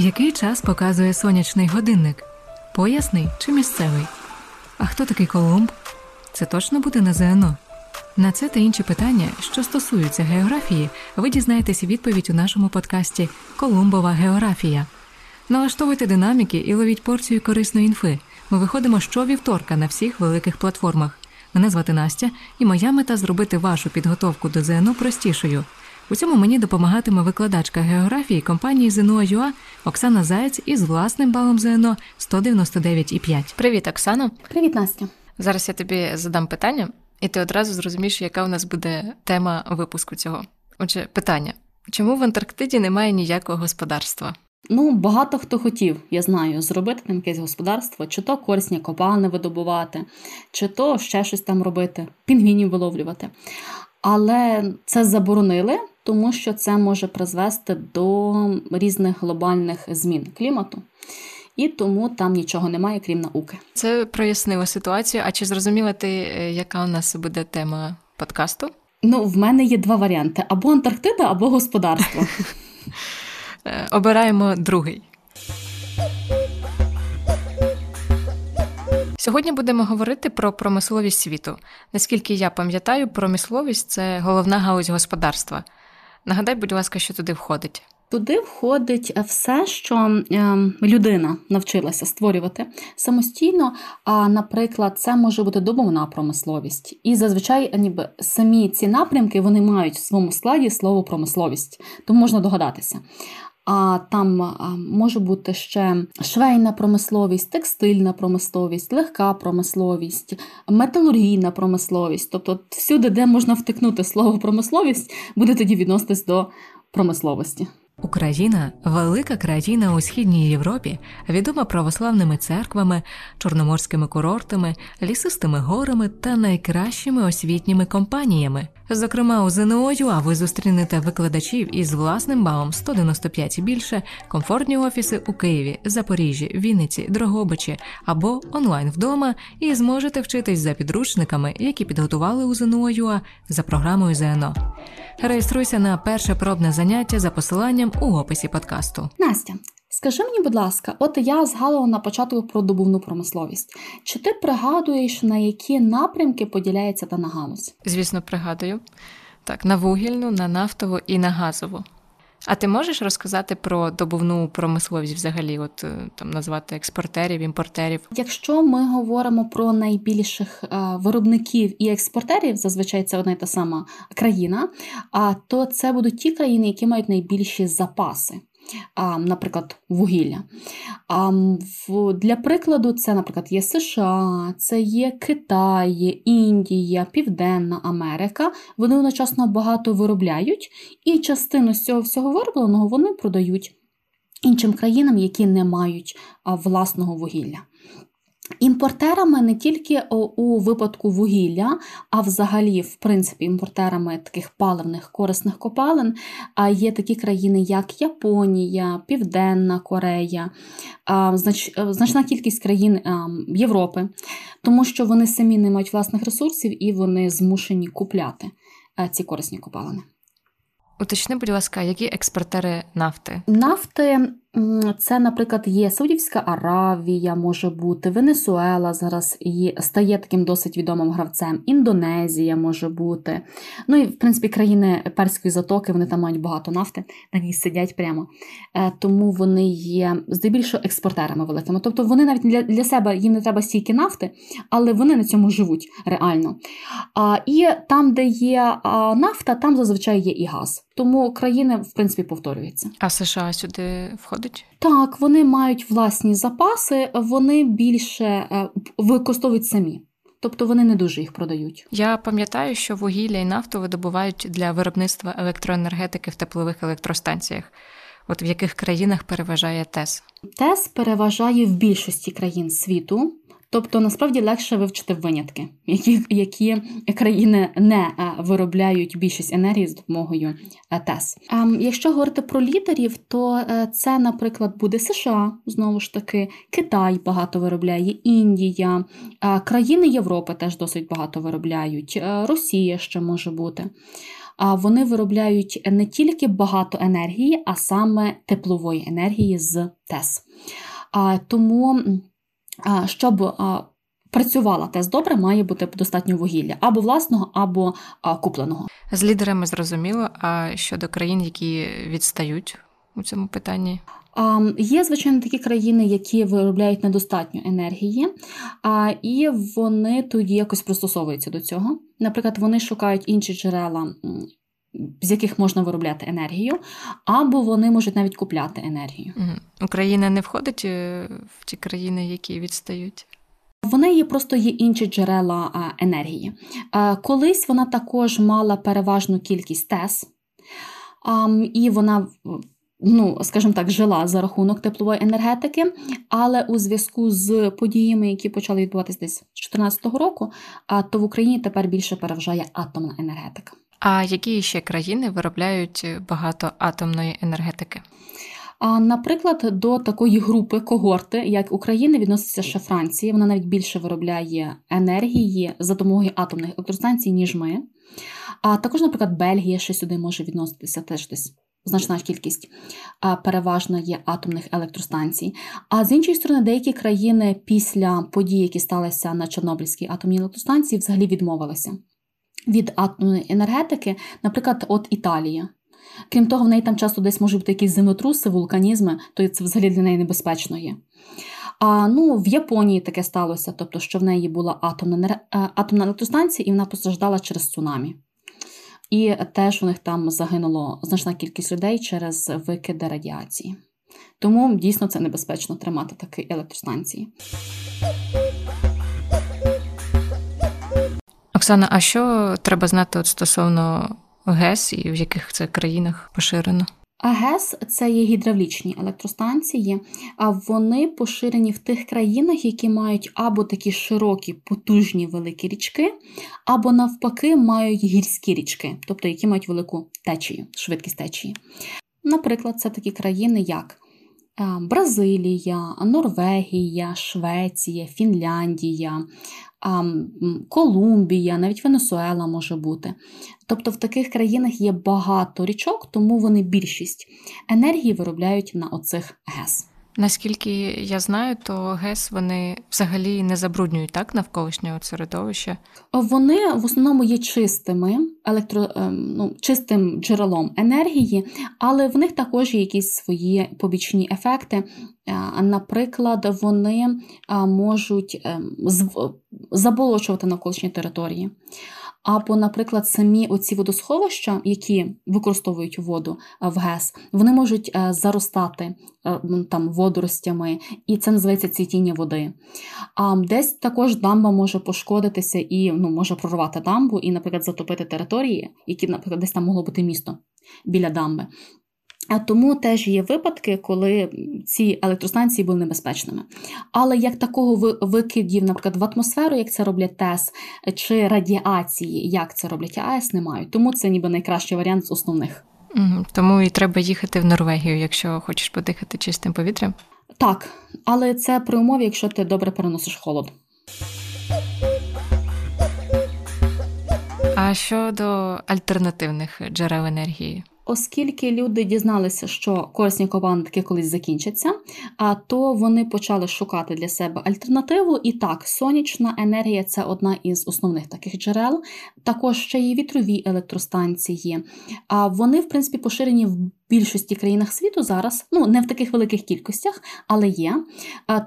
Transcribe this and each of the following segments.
Який час показує сонячний годинник? Поясний чи місцевий? А хто такий Колумб? Це точно буде на ЗНО? На це та інші питання, що стосуються географії, ви дізнаєтеся відповідь у нашому подкасті Колумбова географія. Налаштовуйте динаміки і ловіть порцію корисної інфи. Ми виходимо щовівторка на всіх великих платформах. Мене звати Настя, і моя мета зробити вашу підготовку до ЗНО простішою. У цьому мені допомагатиме викладачка географії компанії ЗНО.ЮА Оксана Заєць із власним балом ЗНО 199,5. Привіт, Оксано. Привіт, Настя. Зараз я тобі задам питання, і ти одразу зрозумієш, яка у нас буде тема випуску цього. Отже, питання: чому в Антарктиді немає ніякого господарства? Ну, багато хто хотів, я знаю, зробити там якесь господарство, чи то корисні копалини видобувати, чи то ще щось там робити, пінгвінів виловлювати. Але це заборонили, тому що це може призвести до різних глобальних змін клімату. І тому там нічого немає, крім науки. Це прояснило ситуацію. А чи зрозуміла ти, е, яка у нас буде тема подкасту? Ну, в мене є два варіанти: або Антарктида, або господарство. Е, обираємо другий. Сьогодні будемо говорити про промисловість світу. Наскільки я пам'ятаю, промисловість це головна галузь господарства. Нагадай, будь ласка, що туди входить. Туди входить все, що ем, людина навчилася створювати самостійно. А, наприклад, це може бути добовна промисловість. І зазвичай ніби самі ці напрямки вони мають в своєму складі слово промисловість, тому можна догадатися. А там може бути ще швейна промисловість, текстильна промисловість, легка промисловість, металургійна промисловість. Тобто, всюди, де можна втикнути слово промисловість, буде тоді відноситись до промисловості. Україна велика країна у східній Європі, відома православними церквами, чорноморськими курортами, лісистими горами та найкращими освітніми компаніями. Зокрема, у ЗНО ЮА ви зустрінете викладачів із власним балом 195 і більше, комфортні офіси у Києві, Запоріжжі, Вінниці, Дрогобичі або онлайн вдома, і зможете вчитись за підручниками, які підготували у ЗНО ЮА за програмою ЗНО. Реєструйся на перше пробне заняття за посиланням у описі подкасту. Настя, скажи мені, будь ласка, от я згадувала на початку про добувну промисловість. Чи ти пригадуєш, на які напрямки поділяється дана галузь? Звісно, пригадую. Так, на вугільну, на нафтову і на газову. А ти можеш розказати про добувну промисловість взагалі, от е, там назвати експортерів, імпортерів? Якщо ми говоримо про найбільших е, виробників і експортерів, зазвичай це одна й та сама країна, то це будуть ті країни, які мають найбільші запаси наприклад, вугілля. Для прикладу, це, наприклад, є США, це є Китай, Індія, Південна Америка. Вони одночасно багато виробляють, і частину з цього всього виробленого вони продають іншим країнам, які не мають власного вугілля. Імпортерами не тільки у випадку вугілля, а взагалі, в принципі, імпортерами таких паливних корисних копалин є такі країни, як Японія, Південна Корея, значна кількість країн Європи, тому що вони самі не мають власних ресурсів і вони змушені купляти ці корисні копалини. Уточни, будь ласка, які експортери нафти? Нафти це, наприклад, є Саудівська Аравія, може бути, Венесуела зараз і стає таким досить відомим гравцем, Індонезія може бути. Ну і, в принципі, країни Перської затоки вони там мають багато нафти, на ній сидять прямо. Е, тому вони є здебільшого експортерами великими. Тобто вони навіть для для себе їм не треба стільки нафти, але вони на цьому живуть реально. А, І там, де є нафта, там зазвичай є і газ. Тому країни, в принципі, повторюються. А США сюди входить? Так, вони мають власні запаси, вони більше е, використовують самі. Тобто вони не дуже їх продають. Я пам'ятаю, що вугілля і нафту видобувають для виробництва електроенергетики в теплових електростанціях. От в яких країнах переважає ТЕС? ТЕС переважає в більшості країн світу. Тобто насправді легше вивчити винятки, які які країни не е, виробляють більшість енергії з допомогою е, ТЕС. Ем, якщо говорити про лідерів, то е, це, наприклад, буде США, знову ж таки, Китай багато виробляє, Індія, країни Європи теж досить багато виробляють, Росія ще може бути. А вони виробляють не тільки багато енергії, а саме теплової енергії з ТЕС. Тому, щоб працювала ТЕС добре, має бути достатньо вугілля або власного, або купленого. З лідерами зрозуміло. А щодо країн, які відстають у цьому питанні. Є, звичайно, такі країни, які виробляють недостатньо енергії, і вони тоді якось пристосовуються до цього. Наприклад, вони шукають інші джерела, з яких можна виробляти енергію, або вони можуть навіть купляти енергію. Україна не входить е, в ті країни, які відстають. В неї просто є інші джерела енергії. Колись вона також мала переважну кількість ТЕС, і вона ну, скажімо так, жила за рахунок теплової енергетики, але у зв'язку з подіями, які почали відбуватися десь з 2014 року, то в Україні тепер більше переважає атомна енергетика. А які ще країни виробляють багато атомної енергетики? А, Наприклад, до такої групи когорти, як Україна, відноситься ще Франція. Вона навіть більше виробляє енергії за допомогою атомних електростанцій, ніж ми. А також, наприклад, Бельгія ще сюди може відноситися теж десь значна кількість переважно є атомних електростанцій. А з іншої сторони, деякі країни після подій, які сталися на Чорнобильській атомній електростанції, взагалі відмовилися від атомної енергетики, наприклад, от Італія. Крім того, в неї там часто десь можуть бути якісь землетруси, вулканізми, то це взагалі для неї небезпечно є. А ну, в Японії таке сталося, тобто, що в неї була атомна е, атомна електростанція, і вона постраждала через цунамі. І теж у них там загинуло значна кількість людей через викиди радіації. Тому дійсно це небезпечно тримати такі електростанції. Оксана, а що треба знати от стосовно ГЕС і в яких це країнах поширено? АГЕС це є гідравлічні електростанції, а вони поширені в тих країнах, які мають або такі широкі, потужні великі річки, або навпаки мають гірські річки, тобто які мають велику течію, швидкість течії. Наприклад, це такі країни, як е, Бразилія, Норвегія, Швеція, Фінляндія, Колумбія, навіть Венесуела може бути. Тобто в таких країнах є багато річок, тому вони більшість енергії виробляють на оцих ГЕС. Наскільки я знаю, то ГЕС вони взагалі не забруднюють так навколишнього середовища. Вони в основному є чистими електро, ем, ну, чистим джерелом енергії, але в них також є якісь свої побічні ефекти. Е, наприклад, вони е, можуть ем, заболочувати навколишні території. Або, наприклад, самі оці водосховища, які використовують воду е, в ГЕС, вони можуть е, заростати е, там водоростями, і це називається цвітіння води. А десь також дамба може пошкодитися і ну, може прорвати дамбу, і, наприклад, затопити території, які, наприклад, десь там могло бути місто біля дамби. А тому теж є випадки, коли ці електростанції були небезпечними. Але як такого викидів, наприклад, в атмосферу, як це роблять ТЕС, чи радіації, як це роблять АЕС, немає. Тому це ніби найкращий варіант з основних. Тому і треба їхати в Норвегію, якщо хочеш подихати чистим повітрям. Так, але це при умові, якщо ти добре переносиш холод. А щодо альтернативних джерел енергії? Оскільки люди дізналися, що корисні копалини колись закінчаться, то вони почали шукати для себе альтернативу. І так, сонячна енергія це одна із основних таких джерел. Також ще є вітрові електростанції. А вони, в принципі, поширені в більшості країнах світу зараз, ну не в таких великих кількостях, але є.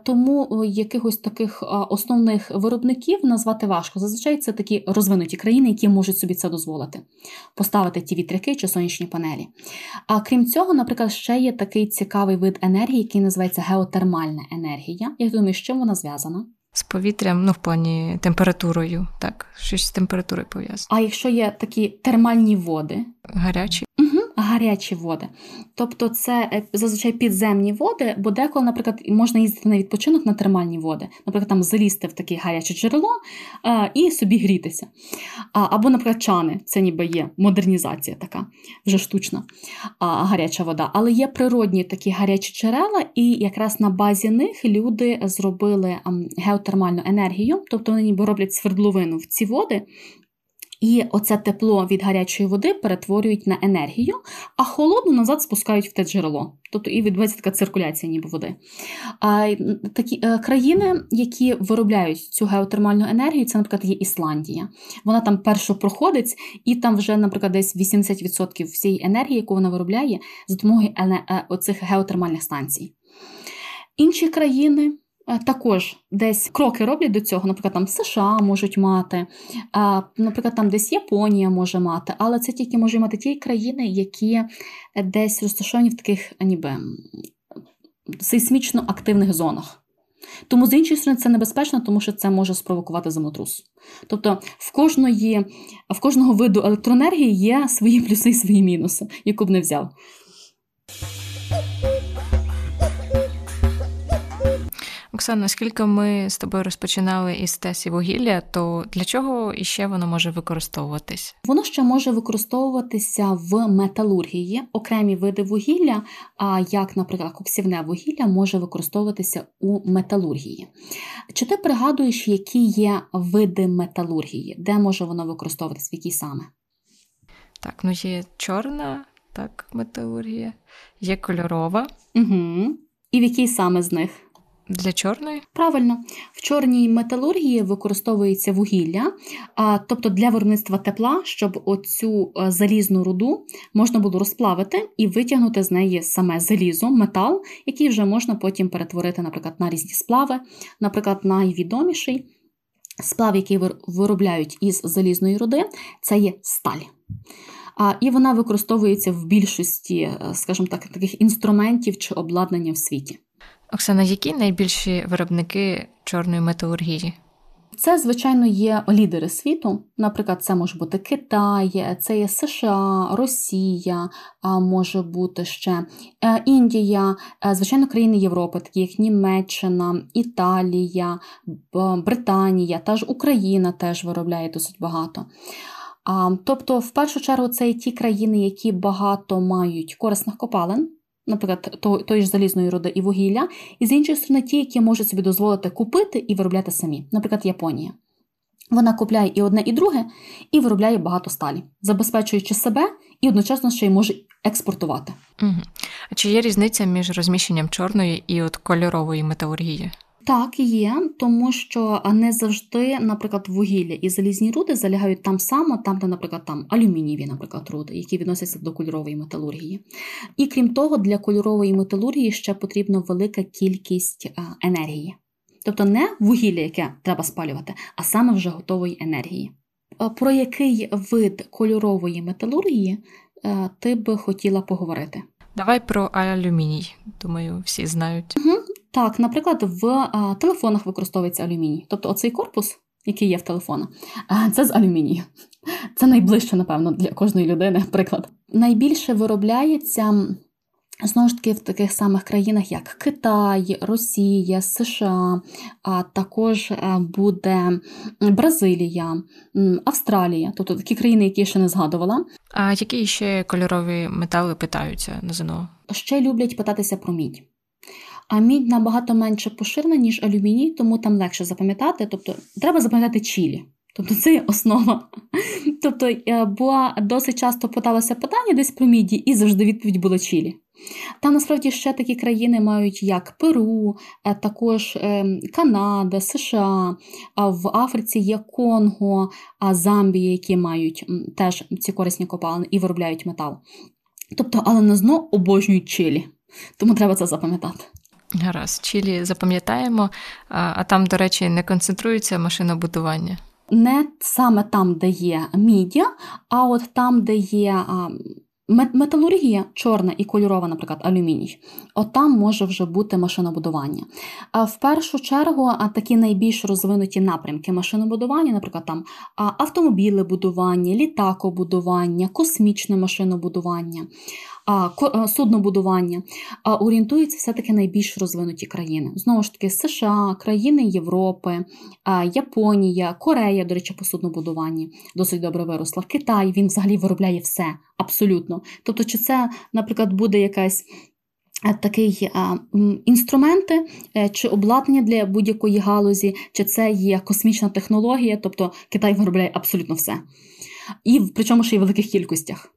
Тому якихось таких основних виробників назвати важко. Зазвичай це такі розвинуті країни, які можуть собі це дозволити, поставити ті вітряки чи сонячні панелі. А крім цього, наприклад, ще є такий цікавий вид енергії, який називається геотермальна енергія. Я думаю, з чим вона зв'язана? З повітрям, ну в плані температурою, так, щось з температурою пов'язано. А якщо є такі термальні води, гарячі? Угу гарячі води. Тобто це е, зазвичай підземні води, бо деколи, наприклад, можна їздити на відпочинок на термальні води, наприклад, там залізти в таке гаряче джерело а, і собі грітися. Або, наприклад, чани, це ніби є модернізація така, вже штучна гаряча вода. Але є природні такі гарячі джерела, і якраз на базі них люди зробили геотермальну енергію, тобто вони ніби роблять свердловину в ці води. І оце тепло від гарячої води перетворюють на енергію, а холодну назад спускають в те джерело. Тобто і відбувається така циркуляція, ніби води. А такі е, країни, які виробляють цю геотермальну енергію, це, наприклад, є Ісландія. Вона там першопроходець, і там вже, наприклад, десь 80% всієї енергії, яку вона виробляє, за допомогою е, оцих геотермальних станцій. Інші країни. Е, також десь кроки роблять до цього, наприклад, там США можуть мати, наприклад, там десь Японія може мати, але це тільки можуть мати ті країни, які десь розташовані в таких ніби сейсмічно активних зонах. Тому, з іншої сторони, це небезпечно, тому що це може спровокувати землетрус. Тобто в кожної, в кожного виду електроенергії є свої плюси і свої мінуси, яку б не взяв. Оксана, наскільки ми з тобою розпочинали із тесі вугілля, то для чого іще воно може використовуватись? Воно ще може використовуватися в металургії, окремі види вугілля, а як, наприклад, коксівне вугілля може використовуватися у металургії. Чи ти пригадуєш, які є види металургії, де може воно використовуватися, в якій саме? Так, ну є чорна, так, металургія, є кольорова. Угу. І в якій саме з них? Для чорної? Правильно, в чорній металургії використовується вугілля, а, тобто для виробництва тепла, щоб оцю е, залізну руду можна було розплавити і витягнути з неї саме залізо, метал, який вже можна потім перетворити, наприклад, на різні сплави. Наприклад, найвідоміший сплав, який виробляють із залізної руди, це є сталь. І вона використовується в більшості, е, скажімо так, таких інструментів чи обладнання в світі. Оксана, які найбільші виробники чорної металургії? Це, звичайно, є лідери світу. Наприклад, це може бути Китай, це є США, Росія, може бути ще е, Індія, е, звичайно, країни Європи, такі як Німеччина, Італія, Британія, та ж Україна теж виробляє досить багато. Тобто, в першу чергу, це і ті країни, які багато мають корисних копалин наприклад, тої ж залізної руди і вугілля, і з іншої сторони, ті, які можуть собі дозволити купити і виробляти самі, наприклад, Японія. Вона купляє і одне, і друге, і виробляє багато сталі, забезпечуючи себе і одночасно ще й може експортувати. Угу. А чи є різниця між розміщенням чорної і от кольорової металургії? Так, є, тому що не завжди, наприклад, вугілля і залізні руди залягають там само, там, де, наприклад, там алюмінієві, наприклад, руди, які відносяться до кольорової металургії. І крім того, для кольорової металургії ще потрібна велика кількість енергії. Тобто не вугілля, яке треба спалювати, а саме вже готової енергії. Про який вид кольорової металургії ти би хотіла поговорити? Давай про алюміній. Думаю, всі знають. Угу. Так, наприклад, в а, телефонах використовується алюміній. Тобто оцей корпус, який є в телефонах, це з алюмінію. Це найближче, напевно, для кожної людини приклад. Найбільше виробляється. Знову ж таки, в таких самих країнах, як Китай, Росія, США, а також буде Бразилія, Австралія, тобто такі країни, які я ще не згадувала. А які ще кольорові метали питаються на ЗНО? Ще люблять питатися про мідь. А мідь набагато менше поширена, ніж алюміній, тому там легше запам'ятати. Тобто треба запам'ятати чілі. Тобто це є основа. Тобто, е, бо досить часто питалося питання десь про міді, і завжди відповідь була Чілі. Там насправді ще такі країни мають, як Перу, е, також ем, Канада, США, в Африці є Конго, Замбія, які мають теж ці корисні копалини і виробляють метал. Тобто, але на зно обожнюють Чилі. Тому треба це запам'ятати. Гаразд, Чилі запам'ятаємо, а там, до речі, не концентрується машинобудування. Не саме там, де є мідя, а от там, де є Металургія чорна і кольорова, наприклад, алюміній, от там може вже бути машинобудування. В першу чергу такі найбільш розвинуті напрямки машинобудування, наприклад, там автомобілебудування, літакобудування, космічне машинобудування суднобудування, орієнтуються все-таки найбільш розвинуті країни. Знову ж таки, США, країни Європи, Японія, Корея, до речі, по суднобудуванні досить добре виросла. Китай він взагалі виробляє все абсолютно. Тобто, чи це, наприклад, буде якась. Е, такий а, інструменти е, чи обладнання для будь-якої галузі, чи це є космічна технологія, тобто Китай виробляє абсолютно все. і причому ще й в великих кількостях.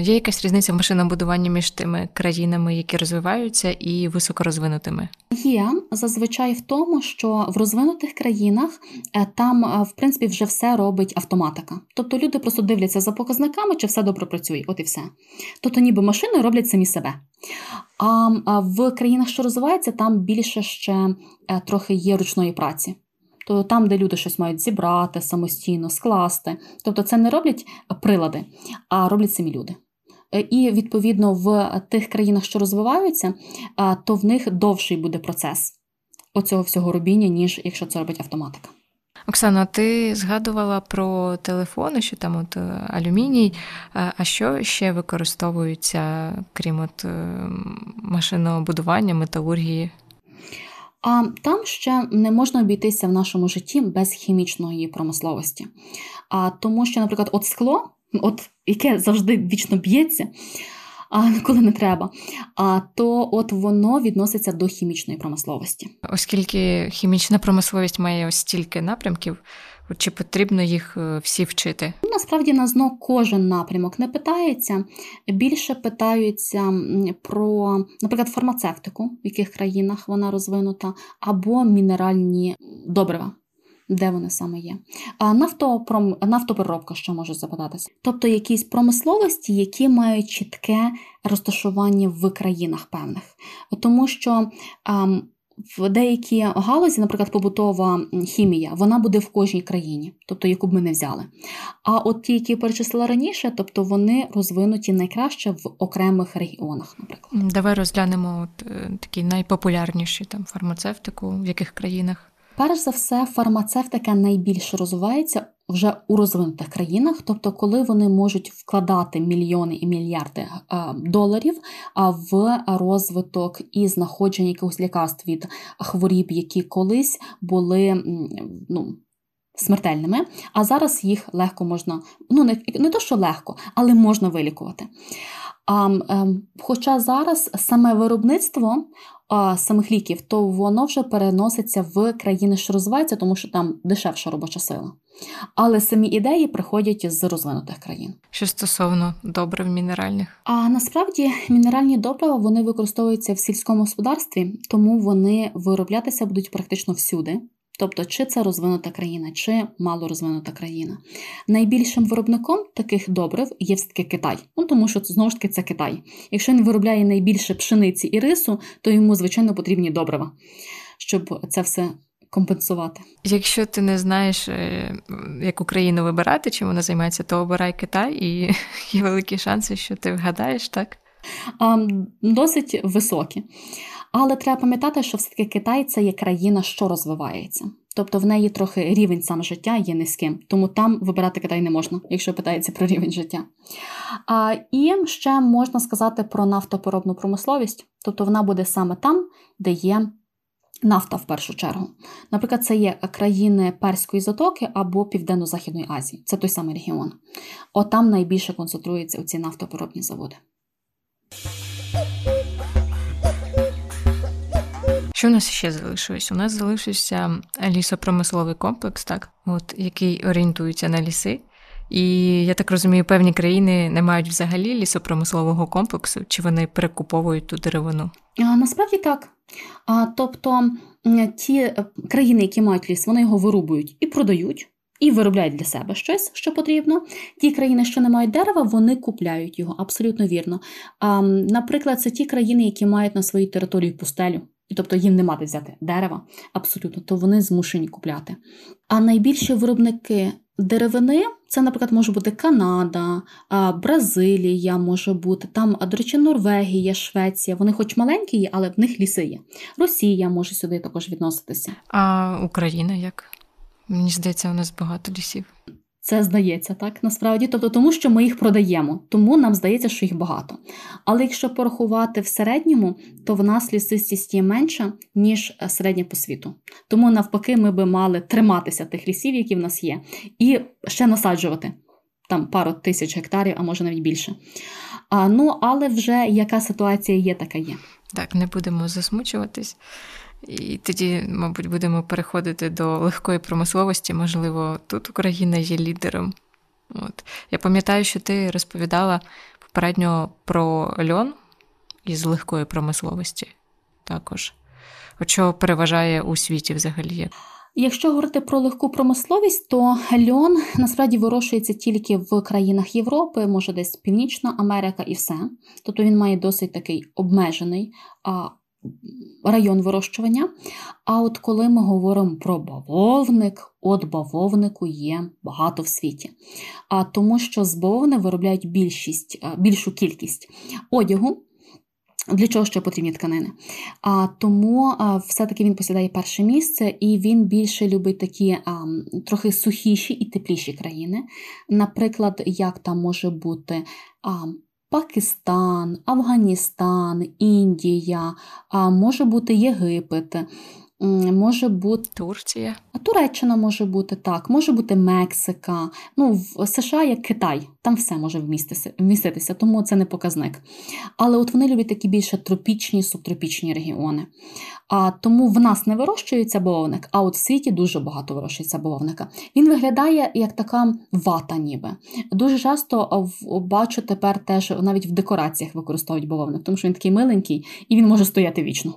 Є якась різниця в машинобудуванні між тими країнами, які розвиваються, і високорозвинутими? Є зазвичай в тому, що в розвинутих країнах е, там, е, в принципі, вже все робить автоматика. Тобто люди просто дивляться за показниками, чи все добре працює, от і все. Тобто, ніби машини роблять самі себе. А в країнах, що розвиваються, там більше ще е, трохи є ручної праці. Тобто там, де люди щось мають зібрати самостійно, скласти. Тобто це не роблять прилади, а роблять самі люди. Е, і відповідно в тих країнах, що розвиваються, то в них довший буде процес оцього всього робіння, ніж якщо це робить автоматика. Оксана, ти згадувала про телефони, що там от е, алюміній. А що ще використовується, крім от е, машинобудування, металургії? А там ще не можна обійтися в нашому житті без хімічної промисловості. А тому що, наприклад, от скло от яке завжди вічно б'ється, а коли не треба, а то от воно відноситься до хімічної промисловості. Оскільки хімічна промисловість має ось стільки напрямків, чи потрібно їх е, всі вчити? Насправді на ЗНО кожен напрямок не питається. Більше питаються про, наприклад, фармацевтику, в яких країнах вона розвинута, або мінеральні добрива де вони саме є. А нафтопром... нафтопереробка, що може запитатися. Тобто якісь промисловості, які мають чітке розташування в країнах певних. Тому що. А, в деякі галузі, наприклад, побутова хімія, вона буде в кожній країні, тобто яку б ми не взяли. А от ті, які перечислила раніше, тобто вони розвинуті найкраще в окремих регіонах. Наприклад, давай розглянемо от е, такі найпопулярніші там фармацевтику, в яких країнах. Перш за все, фармацевтика найбільше розвивається вже у розвинутих країнах, тобто, коли вони можуть вкладати мільйони і мільярди е, доларів в розвиток і знаходження якихось лікарств від хворіб, які колись були ну, смертельними, а зараз їх легко можна, ну не не то, що легко, але можна вилікувати. А, ем, Хоча зараз саме виробництво а, самих ліків, то воно вже переноситься в країни, що розвиваються, тому що там дешевша робоча сила. Але самі ідеї приходять з розвинутих країн. Що стосовно добрив мінеральних, а насправді мінеральні добрива вони використовуються в сільському господарстві, тому вони вироблятися будуть практично всюди. Тобто, чи це розвинута країна, чи малорозвинута країна. Найбільшим виробником таких добрив є все-таки Китай, ну тому що знову ж таки це Китай. Якщо він виробляє найбільше пшениці і рису, то йому, звичайно, потрібні добрива, щоб це все компенсувати. Якщо ти не знаєш, е, яку країну вибирати, чим вона займається, то обирай Китай, і є великі шанси, що ти вгадаєш, так? Досить високі. Але треба пам'ятати, що все-таки Китай це є країна, що розвивається. Тобто в неї трохи рівень сам життя є низьким, тому там вибирати Китай не можна, якщо питається про рівень життя. А, І ще можна сказати про нафтопоробну промисловість, тобто вона буде саме там, де є нафта в першу чергу. Наприклад, це є країни Перської затоки або Південно-Західної Азії. Це той самий регіон. От там найбільше концентруються ці нафтопоробні заводи. Що у нас ще залишилось? У нас залишився лісопромисловий комплекс, так, от, який орієнтується на ліси. І я так розумію, певні країни не мають взагалі лісопромислового комплексу, чи вони перекуповують ту деревину? А, Насправді так. А, Тобто ті е, країни, які мають ліс, вони його вирубують і продають. І виробляють для себе щось, що потрібно. Ті країни, що не мають дерева, вони купляють його абсолютно вірно. А, Наприклад, це ті країни, які мають на своїй території пустелю тобто їм нема де взяти дерева, абсолютно, то вони змушені купляти. А найбільші виробники деревини це, наприклад, може бути Канада, Бразилія може бути, там, до речі, Норвегія, Швеція. Вони хоч маленькі є, але в них ліси є. Росія може сюди також відноситися. А Україна як? Мені здається, у нас багато лісів. Це здається так насправді, тобто тому, що ми їх продаємо, тому нам здається, що їх багато. Але якщо порахувати в середньому, то в нас лісистість є менша, ніж е, середня по світу. Тому навпаки, ми би мали триматися тих лісів, які в нас є, і ще насаджувати там пару тисяч гектарів, а може навіть більше. А, Ну, але вже яка ситуація є, така є. Так, не будемо засмучуватись. І тоді, мабуть, будемо переходити до легкої промисловості. Можливо, тут Україна є лідером. От. Я пам'ятаю, що ти розповідала попередньо про льон із легкої промисловості також. От що переважає у світі взагалі? Якщо говорити про легку промисловість, то льон насправді вирощується тільки в країнах Європи, може десь Північна Америка і все. Тобто він має досить такий обмежений район вирощування. А от коли ми говоримо про бавовник, от бавовнику є багато в світі. А тому що з бавовни виробляють більшість, більшу кількість одягу. Для чого ще потрібні тканини? А тому а, все-таки він посідає перше місце, і він більше любить такі а, трохи сухіші і тепліші країни. Наприклад, як там може бути а, Пакистан, Афганістан, Індія, а може бути Єгипет може бути Турція. А Туреччина може бути так, може бути Мексика. Ну, в США як Китай, там все може вміститися, вміститися, тому це не показник. Але от вони люблять такі більше тропічні, субтропічні регіони. А тому в нас не вирощується бавовник, а от в світі дуже багато вирощується бавовника. Він виглядає як така вата, ніби. Дуже часто бачу тепер теж навіть в декораціях використовують бавовник, тому що він такий миленький і він може стояти вічно.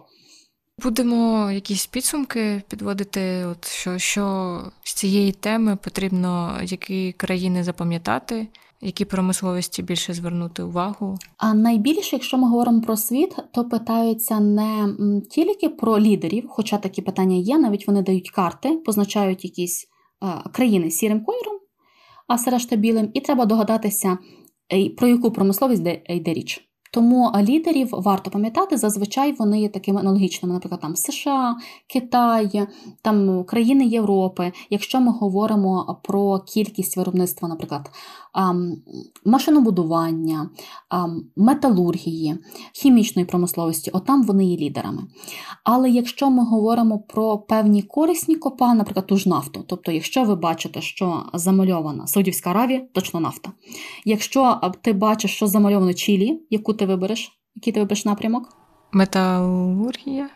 Будемо якісь підсумки підводити, от що що з цієї теми потрібно які країни запам'ятати, які промисловості більше звернути увагу. А найбільше, якщо ми говоримо про світ, то питаються не тільки про лідерів, хоча такі питання є, навіть вони дають карти, позначають якісь а, країни сірим кольором, а все решта білим, і треба догадатися, про яку промисловість йде річ. Тому лідерів варто пам'ятати, зазвичай вони є такими аналогічними, наприклад, там США, Китай, там країни Європи. Якщо ми говоримо про кількість виробництва, наприклад, машинобудування, металургії, хімічної промисловості, отам вони є лідерами. Але якщо ми говоримо про певні корисні копа, наприклад, ту ж нафту, тобто, якщо ви бачите, що замальована Саудівська Аравія, точно нафта. Якщо ти бачиш, що замальовано Чилі, яку ти вибереш, який ти вибереш напрямок? Металургія.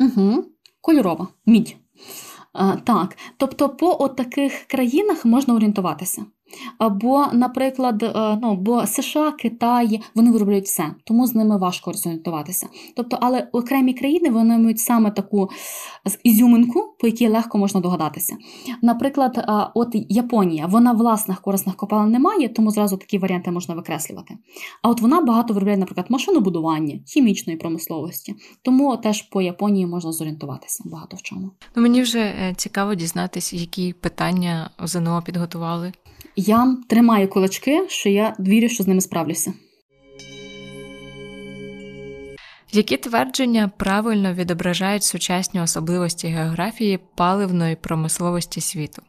Угу. Кольорова, мідь. А, Так, тобто по от таких країнах можна орієнтуватися. Або, наприклад, е, ну, бо США, Китай, вони виробляють все, тому з ними важко розорієнтуватися. Тобто, але окремі країни вони мають саме таку ізюминку, по якій легко можна догадатися. Наприклад, е, от Японія, вона власних корисних копалин не має, тому зразу такі варіанти можна викреслювати. А от вона багато виробляє, наприклад, машинобудування, хімічної промисловості. Тому теж по Японії можна зорієнтуватися багато в чому. Ну, Мені вже е, цікаво дізнатися, які питання ЗНО підготували. Я тримаю кулачки, що я вірю, що з ними справлюся. Які твердження правильно відображають сучасні особливості географії паливної промисловості світу?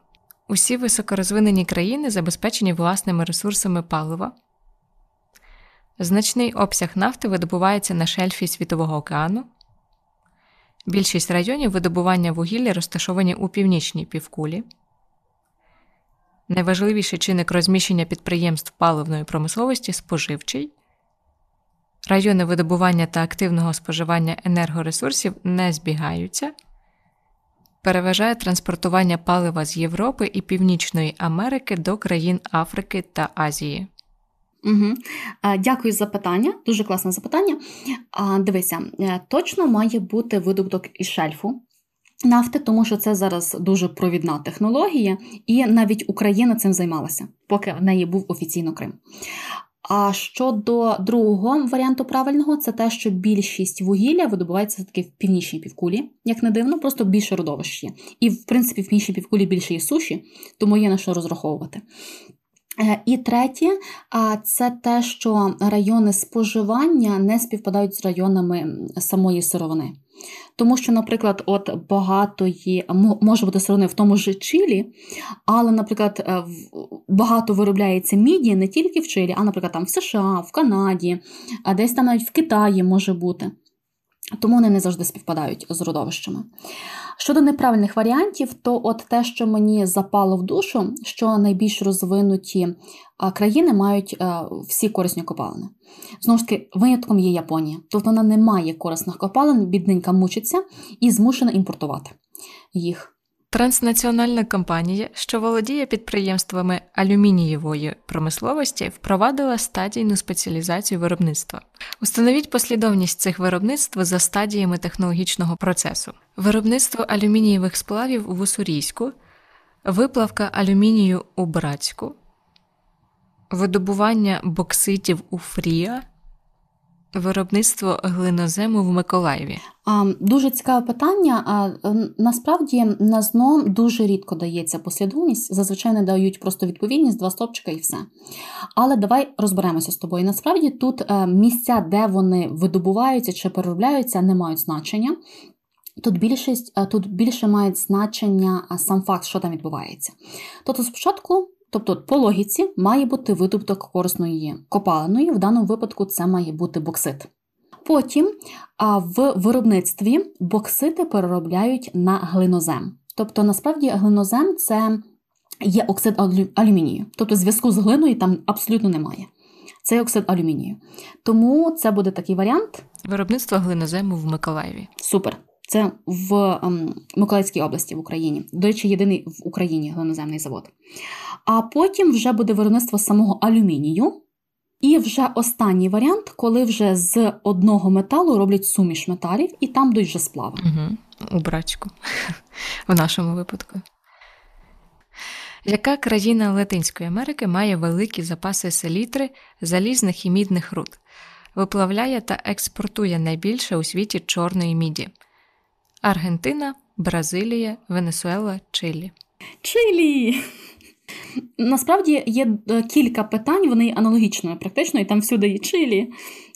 Усі високорозвинені країни забезпечені власними ресурсами палива. Значний обсяг нафти видобувається на шельфі Світового океану. Більшість районів видобування вугілля розташовані у північній півкулі. Найважливіший чинник розміщення підприємств паливної промисловості споживчий. Райони видобування та активного споживання енергоресурсів не збігаються. Переважає транспортування палива з Європи і Північної Америки до країн Африки та Азії. Угу. Дякую за питання. Дуже класне запитання. Дивися, е, точно має бути видобуток із шельфу нафти, тому що це зараз дуже провідна технологія, і навіть Україна цим займалася, поки в неї був офіційно Крим. А щодо другого варіанту правильного, це те, що більшість вугілля видобувається таки в північній півкулі, як не дивно, просто більше родовищ є. І, в принципі, в північній півкулі більше є суші, тому є на що розраховувати. Е, і третє, це те, що райони споживання не співпадають з районами самої сировини. Тому що, наприклад, от багато є, може бути сировини в тому ж Чилі, але, наприклад, е, багато виробляється міді не тільки в Чилі, а, наприклад, там в США, в Канаді, а десь там навіть в Китаї може бути. Тому вони не завжди співпадають з родовищами. Щодо неправильних варіантів, то от те, що мені запало в душу, що найбільш розвинуті країни мають всі корисні копалини. Знову ж таки, винятком є Японія, тобто вона не має корисних копалин, бідненька мучиться і змушена імпортувати їх. Транснаціональна компанія, що володіє підприємствами алюмінієвої промисловості, впровадила стадійну спеціалізацію виробництва. Установіть послідовність цих виробництв за стадіями технологічного процесу: виробництво алюмінієвих сплавів в Уссурійську, виплавка алюмінію у Братську, видобування бокситів у Фрія, Виробництво глинозему в Миколаєві. Дуже цікаве питання. Насправді на ЗНО дуже рідко дається послідовність, зазвичай не дають просто відповідність, два стопчика і все. Але давай розберемося з тобою. Насправді тут е, місця, де вони видобуваються чи переробляються, не мають значення. Тут більшість е, тут більше має значення сам факт, що там відбувається. Тобто, спочатку Тобто, по логіці має бути видобуток корисної копалиної, в даному випадку це має бути боксит. Потім в виробництві боксити переробляють на глинозем. Тобто, насправді, глинозем це є оксид алюмінію. Тобто зв'язку з глиною там абсолютно немає. Це оксид алюмінію. Тому це буде такий варіант. Виробництво глинозему в Миколаєві. Супер. Це в ем, Миколаївській області в Україні. До речі, єдиний в Україні глиноземний завод. А потім вже буде виробництво самого алюмінію. І вже останній варіант, коли вже з одного металу роблять суміш металів, і там дуть вже сплави. Угу. У брачку, в нашому випадку. Яка країна Латинської Америки має великі запаси селітри, залізних і мідних руд, виплавляє та експортує найбільше у світі чорної міді? Аргентина, Бразилія, Венесуела, Чилі. Чилі! Насправді є е, кілька питань, вони аналогічні, практично, і там всюди є Чилі.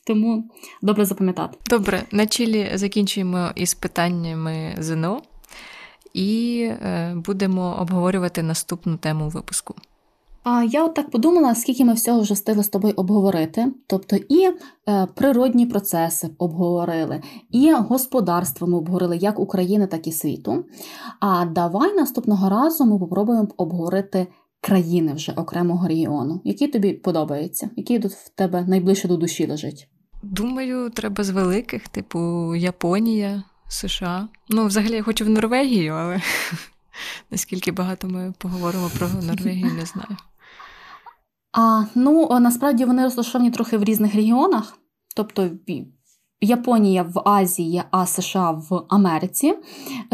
Тому добре запам'ятати. Добре, на Чилі закінчуємо із питаннями ЗНО і е, будемо обговорювати наступну тему випуску. А я от так подумала, скільки ми всього вже встигли з тобою обговорити. Тобто і е, природні процеси обговорили, і господарство ми обговорили як України, так і світу. А давай наступного разу ми попробуємо обговорити країни вже окремого регіону. Які тобі подобаються? Які тут в тебе найближче до душі лежить? Думаю, треба з великих, типу Японія, США. Ну, взагалі, я хочу в Норвегію, але наскільки багато ми поговоримо про Норвегію, не знаю. А, Ну, насправді вони розташовані трохи в різних регіонах, тобто Японія в Азії, а США в Америці.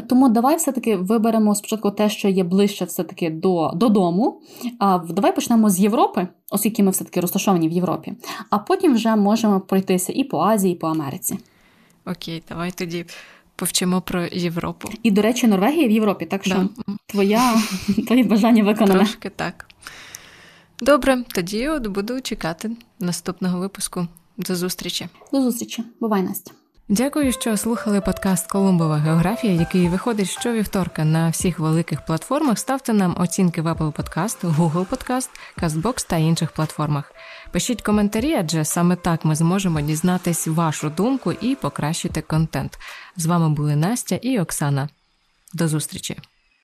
Тому давай все-таки виберемо спочатку те, що є ближче все-таки до, додому. А, Давай почнемо з Європи, оскільки ми все-таки розташовані в Європі, а потім вже можемо пройтися і по Азії, і по Америці. Окей, давай тоді. Повчимо про Європу. І, до речі, Норвегія в Європі, так що да. твоя, твоє бажання виконане. Трошки так. Добре, тоді от буду чекати наступного випуску. До зустрічі. До зустрічі. Бувай, Настя. Дякую, що слухали подкаст Колумбова географія, який виходить щовівторка на всіх великих платформах. Ставте нам оцінки в Apple Podcast, Google Podcast, CastBox та інших платформах. Пишіть коментарі, адже саме так ми зможемо дізнатись вашу думку і покращити контент. З вами були Настя і Оксана. До зустрічі.